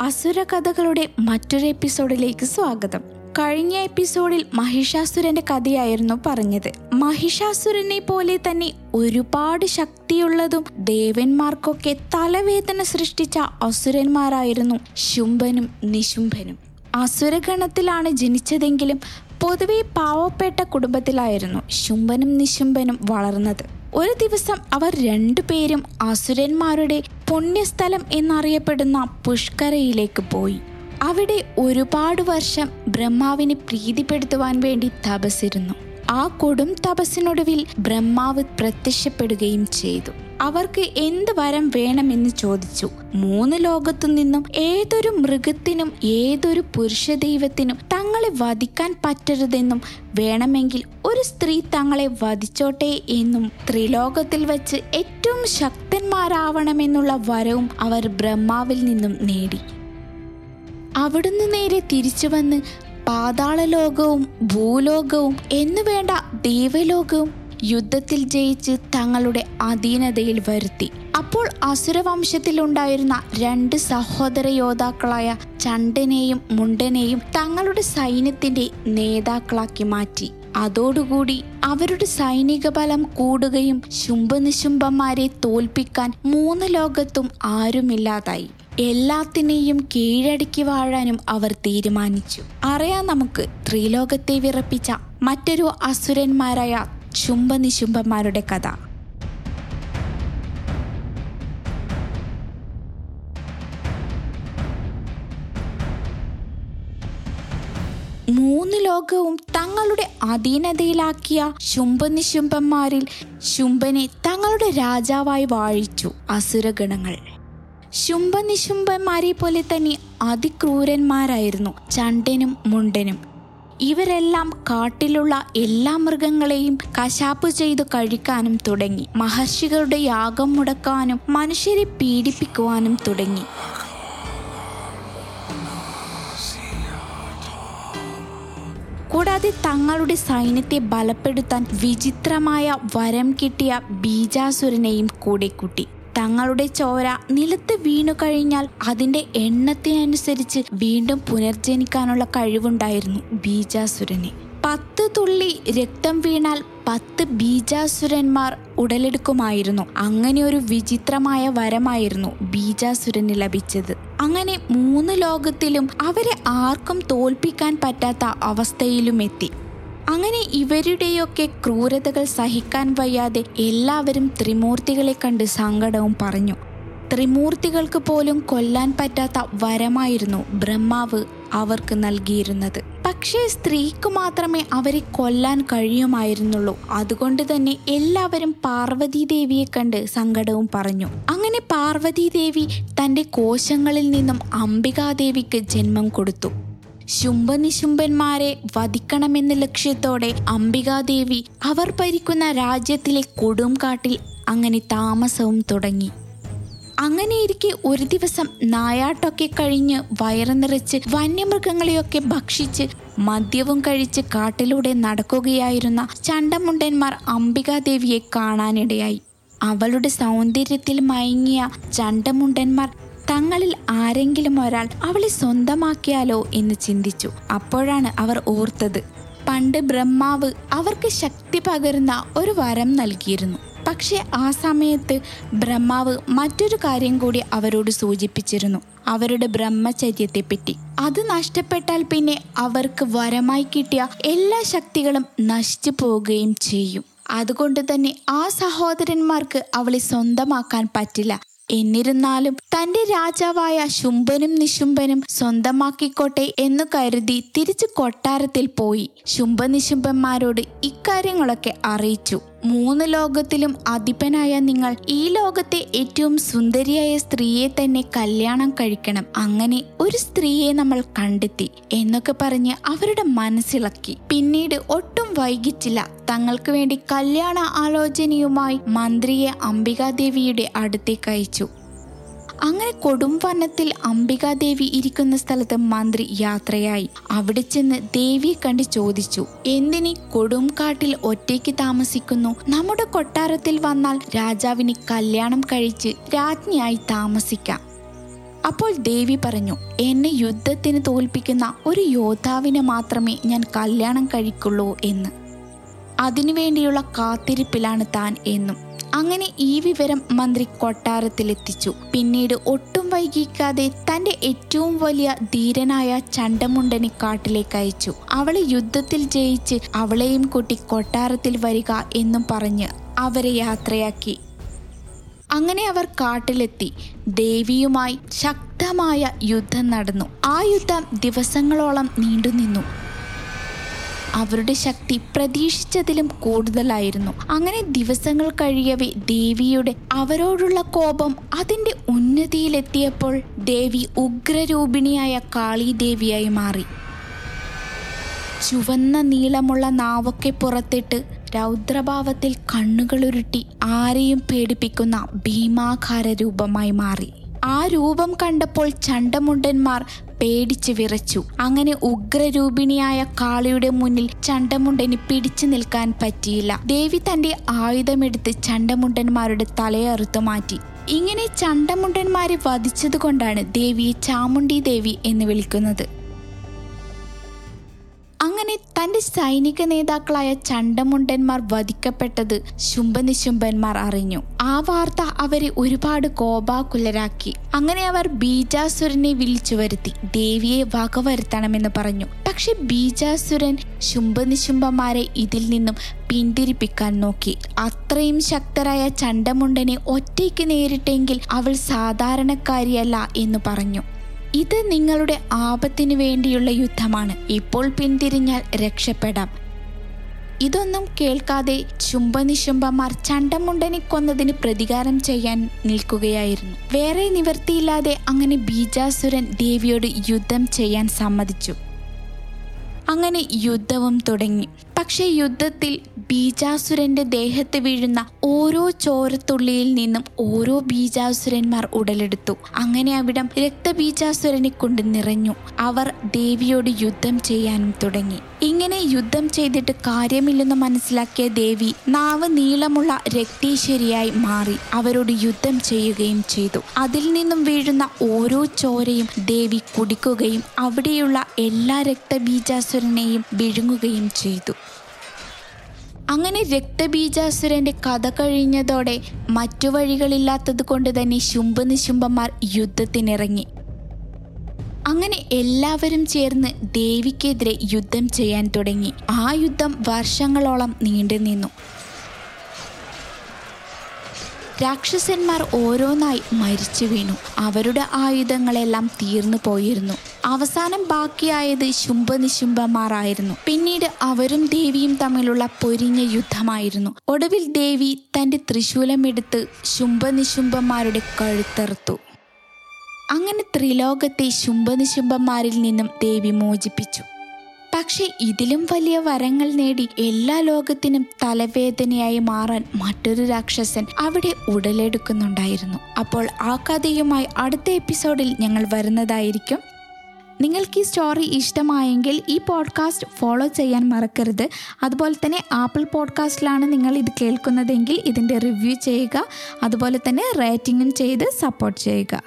അസുര കഥകളുടെ മറ്റൊരു എപ്പിസോഡിലേക്ക് സ്വാഗതം. കഴിഞ്ഞ എപ്പിസോഡിൽ മഹിഷാസുരന്റെ കഥയായിരുന്നു പറഞ്ഞത്. മഹിഷാസുരനെ പോലെ തന്നെ ഒരുപാട് ശക്തിയുള്ളതും ദേവന്മാർക്കൊക്കെ തലവേദന സൃഷ്ടിച്ച അസുരന്മാരായിരുന്നു ശുംഭനും നിശുംഭനും. അസുരഗണത്തിലാണ് ജനിച്ചതെങ്കിലും പൊതുവെ പാവപ്പെട്ട കുടുംബത്തിലായിരുന്നു ശുംഭനും നിശുംഭനും വളർന്നത്. ഒരു ദിവസം അവർ രണ്ടുപേരും അസുരന്മാരുടെ പുണ്യസ്ഥലം എന്നറിയപ്പെടുന്ന പുഷ്കരയിലേക്ക് പോയി. അവിടെ ഒരുപാട് വർഷം ബ്രഹ്മാവിനെ പ്രീതിപ്പെടുത്തുവാൻ വേണ്ടി തപസ്സിരുന്നു. ആ കൊടും തപസ്സിനൊടുവിൽ ബ്രഹ്മാവ് പ്രത്യക്ഷപ്പെടുകയും ചെയ്തു. അവർക്ക് എന്ത് വരം വേണമെന്ന് ചോദിച്ചു. മൂന്ന് ലോകത്തു നിന്നും ഏതൊരു മൃഗത്തിനും ഏതൊരു പുരുഷ ദൈവത്തിനും തങ്ങളെ വധിക്കാൻ പറ്റരുതെന്നും വേണമെങ്കിൽ ഒരു സ്ത്രീ തങ്ങളെ വധിച്ചോട്ടെ എന്നും ത്രിലോകത്തിൽ വച്ച് ഏറ്റവും ശക്തന്മാരാവണമെന്നുള്ള വരവും അവർ ബ്രഹ്മാവിൽ നിന്നും നേടി. അവിടുന്ന് നേരെ തിരിച്ചു വന്ന് പാതാളലോകവും ഭൂലോകവും എന്നുവേണ്ട ദേവലോകവും യുദ്ധത്തിൽ ജയിച്ച് തങ്ങളുടെ അധീനതയിൽ വരുത്തി. അപ്പോൾ അസുരവംശത്തിലുണ്ടായിരുന്ന രണ്ട് സഹോദര യോദ്ധാക്കളായ ചണ്ടനെയും മുണ്ടനെയും തങ്ങളുടെ സൈന്യത്തിന്റെ നേതാക്കളാക്കി മാറ്റി. അതോടുകൂടി അവരുടെ സൈനിക ബലം കൂടുകയും ശുംഭനിശുംഭന്മാരെ തോൽപ്പിക്കാൻ മൂന്ന് ലോകത്തും ആരുമില്ലാതായി. എല്ലാത്തിനെയും കീഴടക്കി വാഴാനും അവർ തീരുമാനിച്ചു. അറിയാം നമുക്ക് ത്രിലോകത്തെ വിറപ്പിച്ച മറ്റൊരു അസുരന്മാരായ ചുംബനിശുംബന്മാരുടെ കഥ. മൂന്ന് ലോകവും തങ്ങളുടെ അധീനതയിലാക്കിയ ശുംഭനിശുംഭന്മാരിൽ ശുംഭനെ തങ്ങളുടെ രാജാവായി വാഴിച്ചു അസുരഗണങ്ങൾ. ശുംഭനിശുംഭന്മാരെ പോലെ തന്നെ അതിക്രൂരന്മാരായിരുന്നു ചണ്ടനും മുണ്ടനും. ഇവരെല്ലാം കാട്ടിലുള്ള എല്ലാ മൃഗങ്ങളെയും കശാപ്പ് ചെയ്തു കഴിക്കാനും തുടങ്ങി. മഹർഷികളുടെ യാഗം മുടക്കാനും മനുഷ്യരെ പീഡിപ്പിക്കുവാനും തുടങ്ങി. കൂടാതെ തങ്ങളുടെ സൈന്യത്തെ ബലപ്പെടുത്താൻ വിചിത്രമായ വരം കിട്ടിയ ബീജാസുരനെയും കൂടെ കൂട്ടി. തങ്ങളുടെ ചോര നിലത്ത് വീണു കഴിഞ്ഞാൽ അതിന്റെ എണ്ണത്തിനനുസരിച്ച് വീണ്ടും പുനർജനിക്കാനുള്ള കഴിവുണ്ടായിരുന്നു ബീജാസുരന്. പത്ത് തുള്ളി രക്തം വീണാൽ പത്ത് ബീജാസുരന്മാർ ഉടലെടുക്കുമായിരുന്നു. അങ്ങനെ ഒരു വിചിത്രമായ വരമായിരുന്നു ബീജാസുരന് ലഭിച്ചത്. അങ്ങനെ മൂന്ന് ലോകത്തിലും അവരെ ആർക്കും തോൽപ്പിക്കാൻ പറ്റാത്ത അവസ്ഥയിലും എത്തി അങ്ങനെ ഇവരുടെയൊക്കെ ക്രൂരതകൾ സഹിക്കാൻ വയ്യാതെ എല്ലാവരും ത്രിമൂർത്തികളെ കണ്ട് സങ്കടവും പറഞ്ഞു. ത്രിമൂർത്തികൾക്ക് പോലും കൊല്ലാൻ പറ്റാത്ത വരമായിരുന്നു ബ്രഹ്മാവ് അവർക്ക് നൽകിയിരുന്നത്. പക്ഷേ സ്ത്രീക്ക് മാത്രമേ അവരെ കൊല്ലാൻ കഴിയുമായിരുന്നുള്ളൂ. അതുകൊണ്ട് തന്നെ എല്ലാവരും പാർവതി ദേവിയെ കണ്ട് സങ്കടവും പറഞ്ഞു. അങ്ങനെ പാർവതി ദേവി തന്റെ കോശങ്ങളിൽ നിന്നും അംബികാദേവിക്ക് ജന്മം കൊടുത്തു. ശുംഭനിശുംഭന്മാരെ വധിക്കണമെന്ന ലക്ഷ്യത്തോടെ അംബികാദേവി അവർ ഭരിക്കുന്ന രാജ്യത്തിലെ കൊടുംകാട്ടിൽ അങ്ങനെ താമസവും തുടങ്ങി. അങ്ങനെയിരിക്കെ ഒരു ദിവസം നായാട്ടൊക്കെ കഴിഞ്ഞ് വയറ് നിറച്ച് വന്യമൃഗങ്ങളെയൊക്കെ ഭക്ഷിച്ച് മദ്യവും കഴിച്ച് കാട്ടിലൂടെ നടക്കുകയായിരുന്ന ചണ്ടമുണ്ടന്മാർ അംബികാദേവിയെ കാണാനിടയായി. അവളുടെ സൗന്ദര്യത്തിൽ മയങ്ങിയ ചണ്ടമുണ്ടന്മാർ തങ്ങളിൽ ആരെങ്കിലും ഒരാൾ അവളെ സ്വന്തമാക്കിയാലോ എന്ന് ചിന്തിച്ചു. അപ്പോഴാണ് അവർ ഓർത്തത്. പണ്ട് ബ്രഹ്മാവ് അവർക്ക് ശക്തി പകരുന്ന ഒരു വരം നൽകിയിരുന്നു. പക്ഷെ ആ സമയത്ത് ബ്രഹ്മാവ് മറ്റൊരു കാര്യം കൂടി അവരോട് സൂചിപ്പിച്ചിരുന്നു. അവരുടെ ബ്രഹ്മചര്യത്തെ ബ്രഹ്മചര്യത്തെപ്പറ്റി. അത് നഷ്ടപ്പെട്ടാൽ പിന്നെ അവർക്ക് വരമായി കിട്ടിയ എല്ലാ ശക്തികളും നശിച്ചു പോവുകയും ചെയ്യും. അതുകൊണ്ട് തന്നെ ആ സഹോദരന്മാർക്ക് അവളെ സ്വന്തമാക്കാൻ പറ്റില്ല. എന്നിരുന്നാലും തന്റെ രാജാവായ ശുംഭനും നിശുംഭനും സ്വന്തമാക്കിക്കോട്ടെ എന്നു കരുതി തിരിച്ചു കൊട്ടാരത്തിൽ പോയി. ശുംഭനിശുംഭന്മാരോട് ഇക്കാര്യങ്ങളൊക്കെ അറിയിച്ചു. മൂന്ന് ലോകത്തിലും അധിപനായ നിങ്ങൾ ഈ ലോകത്തെ ഏറ്റവും സുന്ദരിയായ സ്ത്രീയെ തന്നെ കല്യാണം കഴിക്കണം. അങ്ങനെ ഒരു സ്ത്രീയെ നമ്മൾ കണ്ടെത്തി എന്നൊക്കെ പറഞ്ഞ് അവരുടെ മനസ്സിളക്കി. പിന്നീട് വൈകിച്ചില്ല. തങ്ങൾക്ക് വേണ്ടി കല്യാണ ആലോചനയുമായി മന്ത്രിയെ അംബികാദേവിയുടെ അടുത്തേക്ക് അയച്ചു. അങ്ങനെ കൊടുംവനത്തിൽ അംബികാദേവി ഇരിക്കുന്ന സ്ഥലത്ത് മന്ത്രി യാത്രയായി. അവിടെ ചെന്ന് ദേവിയെ കണ്ട് ചോദിച്ചു എന്തിനി കൊടുംകാട്ടിൽ ഒറ്റയ്ക്ക് താമസിക്കുന്നു? നമ്മുടെ കൊട്ടാരത്തിൽ വന്നാൽ രാജാവിന് കല്യാണം കഴിച്ച് രാജ്ഞിയായി താമസിക്കാം. അപ്പോൾ ദേവി പറഞ്ഞു എന്നെ യുദ്ധത്തിന് തോൽപ്പിക്കുന്ന ഒരു യോദ്ധാവിനെ മാത്രമേ ഞാൻ കല്യാണം കഴിക്കുള്ളൂ എന്ന്. അതിനുവേണ്ടിയുള്ള കാത്തിരിപ്പിലാണ് താൻ എന്നും. അങ്ങനെ ഈ വിവരം മന്ത്രി കൊട്ടാരത്തിലെത്തിച്ചു. പിന്നീട് ഒട്ടും വൈകിക്കാതെ തന്റെ ഏറ്റവും വലിയ ധീരനായ ചണ്ടമുണ്ടനെ കാട്ടിലേക്ക് അയച്ചു. അവളെ യുദ്ധത്തിൽ ജയിച്ച് അവളെയും കൂട്ടി കൊട്ടാരത്തിൽ വരിക എന്നും പറഞ്ഞ് അവരെ യാത്രയാക്കി. അങ്ങനെ അവർ കാട്ടിലെത്തി. ദേവിയുമായി ശക്തമായ യുദ്ധം നടന്നു. ആ യുദ്ധം ദിവസങ്ങളോളം നീണ്ടുനിന്നു അവരുടെ ശക്തി പ്രതീക്ഷിച്ചതിലും കൂടുതലായിരുന്നു. അങ്ങനെ ദിവസങ്ങൾ കഴിയവേ ദേവിയുടെ അവരോടുള്ള കോപം അതിന്റെ ഉന്നതിയിലെത്തിയപ്പോൾ ദേവി ഉഗ്രരൂപിണിയായ കാളി ദേവിയായി മാറി. ചുവന്ന നീളമുള്ള നാവൊക്കെ പുറത്തിട്ട് രൗദ്രഭാവത്തിൽ കണ്ണുകളുരുട്ടി ആരെയും പേടിപ്പിക്കുന്ന ഭീമാകാര രൂപമായി മാറി. ആ രൂപം കണ്ടപ്പോൾ ചണ്ടമുണ്ടന്മാർ പേടിച്ച് വിറച്ചു. അങ്ങനെ ഉഗ്രരൂപിണിയായ കാളിയുടെ മുന്നിൽ ചണ്ടമുണ്ടന് പിടിച്ചു നിൽക്കാൻ പറ്റിയില്ല. ദേവി തന്റെ ആയുധമെടുത്ത് ചണ്ടമുണ്ടന്മാരുടെ തലയറുത്തു മാറ്റി. ഇങ്ങനെ ചണ്ടമുണ്ടന്മാരെ വധിച്ചതുകൊണ്ടാണ് ദേവിയെ ചാമുണ്ടി ദേവി എന്ന് വിളിക്കുന്നത്. അങ്ങനെ തന്റെ സൈനിക നേതാക്കളായ ചണ്ടമുണ്ടന്മാർ വധിക്കപ്പെട്ടത് ശുംഭനിശുംഭന്മാർ അറിഞ്ഞു. ആ വാർത്ത അവരെ ഒരുപാട് കോപാകുലരാക്കി. അങ്ങനെ അവർ ബീജാസുരനെ വിളിച്ചു വരുത്തി. ദേവിയെ വകവരുത്തണമെന്ന് പറഞ്ഞു. പക്ഷെ ബീജാസുരൻ ശുംഭനിശുംഭന്മാരെ ഇതിൽ നിന്നും പിന്തിരിപ്പിക്കാൻ നോക്കി. അത്രയും ശക്തരായ ചണ്ടമുണ്ടനെ ഒറ്റയ്ക്ക് നേരിട്ടെങ്കിൽ അവൾ സാധാരണക്കാരിയല്ല എന്ന് പറഞ്ഞു. ഇത് നിങ്ങളുടെ ആപത്തിനു വേണ്ടിയുള്ള യുദ്ധമാണ്. ഇപ്പോൾ പിന്തിരിഞ്ഞാൽ രക്ഷപ്പെടാം. ഇതൊന്നും കേൾക്കാതെ ചുംബനിശുംബമാർ ചണ്ടമുണ്ടനെ കൊന്നതിന് പ്രതികാരം ചെയ്യാൻ നിൽക്കുകയായിരുന്നു. വേറെ നിവർത്തിയില്ലാതെ അങ്ങനെ ബീജാസുരൻ ദേവിയോട് യുദ്ധം ചെയ്യാൻ സമ്മതിച്ചു. അങ്ങനെ യുദ്ധവും തുടങ്ങി. പക്ഷെ യുദ്ധത്തിൽ ബീജാസുരന്റെ ദേഹത്ത് വീഴുന്ന ഓരോ ചോരത്തുള്ളിയിൽ നിന്നും ഓരോ ബീജാസുരന്മാർ ഉടലെടുത്തു. അങ്ങനെ അവിടം രക്തബീജാസുരനെ കൊണ്ട് നിറഞ്ഞു. അവർ ദേവിയോട് യുദ്ധം ചെയ്യാനും തുടങ്ങി. ഇങ്ങനെ യുദ്ധം ചെയ്തിട്ട് കാര്യമില്ലെന്ന് മനസ്സിലാക്കിയ ദേവി നാവ് നീളമുള്ള രക്തീശ്വരിയായി മാറി അവരോട് യുദ്ധം ചെയ്യുകയും ചെയ്തു. അതിൽ നിന്നും വീഴുന്ന ഓരോ ചോരയും ദേവി കുടിക്കുകയും അവിടെയുള്ള എല്ലാ രക്തബീജാസുരനെയും വിഴുങ്ങുകയും ചെയ്തു. അങ്ങനെ രക്തബീജാസുരന്റെ കഥ കഴിഞ്ഞതോടെ മറ്റു വഴികളില്ലാത്തത് കൊണ്ട് തന്നെ ശുംഭനിശുംഭന്മാർ യുദ്ധത്തിനിറങ്ങി. അങ്ങനെ എല്ലാവരും ചേർന്ന് ദേവിക്കെതിരെ യുദ്ധം ചെയ്യാൻ തുടങ്ങി. ആ യുദ്ധം വർഷങ്ങളോളം നീണ്ടുനിന്നു രാക്ഷസന്മാർ ഓരോന്നായി മരിച്ചു വീണു. അവരുടെ ആയുധങ്ങളെല്ലാം തീർന്നു പോയിരുന്നു. അവസാനം ബാക്കിയായത് ശുംഭനിശുംഭമാറായിരുന്നു പിന്നീട് അവരും ദേവിയും തമ്മിലുള്ള പൊരിഞ്ഞ യുദ്ധമായിരുന്നു. ഒടുവിൽ ദേവി തന്റെ ത്രിശൂലമെടുത്ത് ശുംഭനിശുംഭന്മാരുടെ കഴുത്തറുത്തു. അങ്ങനെ ത്രിലോകത്തെ ശുംഭനിശുംഭന്മാരിൽ നിന്നും ദേവി മോചിപ്പിച്ചു. പക്ഷെ ഇതിലും വലിയ വരങ്ങൾ നേടി എല്ലാ ലോകത്തിനും തലവേദനയായി മാറാൻ മറ്റൊരു രാക്ഷസൻ അവിടെ ഉടലെടുക്കുന്നുണ്ടായിരുന്നു. അപ്പോൾ ആ കഥയുമായി അടുത്ത എപ്പിസോഡിൽ ഞങ്ങൾ വരുന്നതായിരിക്കും. നിങ്ങൾക്ക് ഈ സ്റ്റോറി ഇഷ്ടമായെങ്കിൽ ഈ പോഡ്കാസ്റ്റ് ഫോളോ ചെയ്യാൻ മറക്കരുത്. അതുപോലെ തന്നെ ആപ്പിൾ പോഡ്കാസ്റ്റിലാണ് നിങ്ങൾ ഇത് കേൾക്കുന്നതെങ്കിൽ ഇതിന്റെ റിവ്യൂ ചെയ്യുക. അതുപോലെ തന്നെ റേറ്റിംഗും ചെയ്ത് സപ്പോർട്ട് ചെയ്യുക.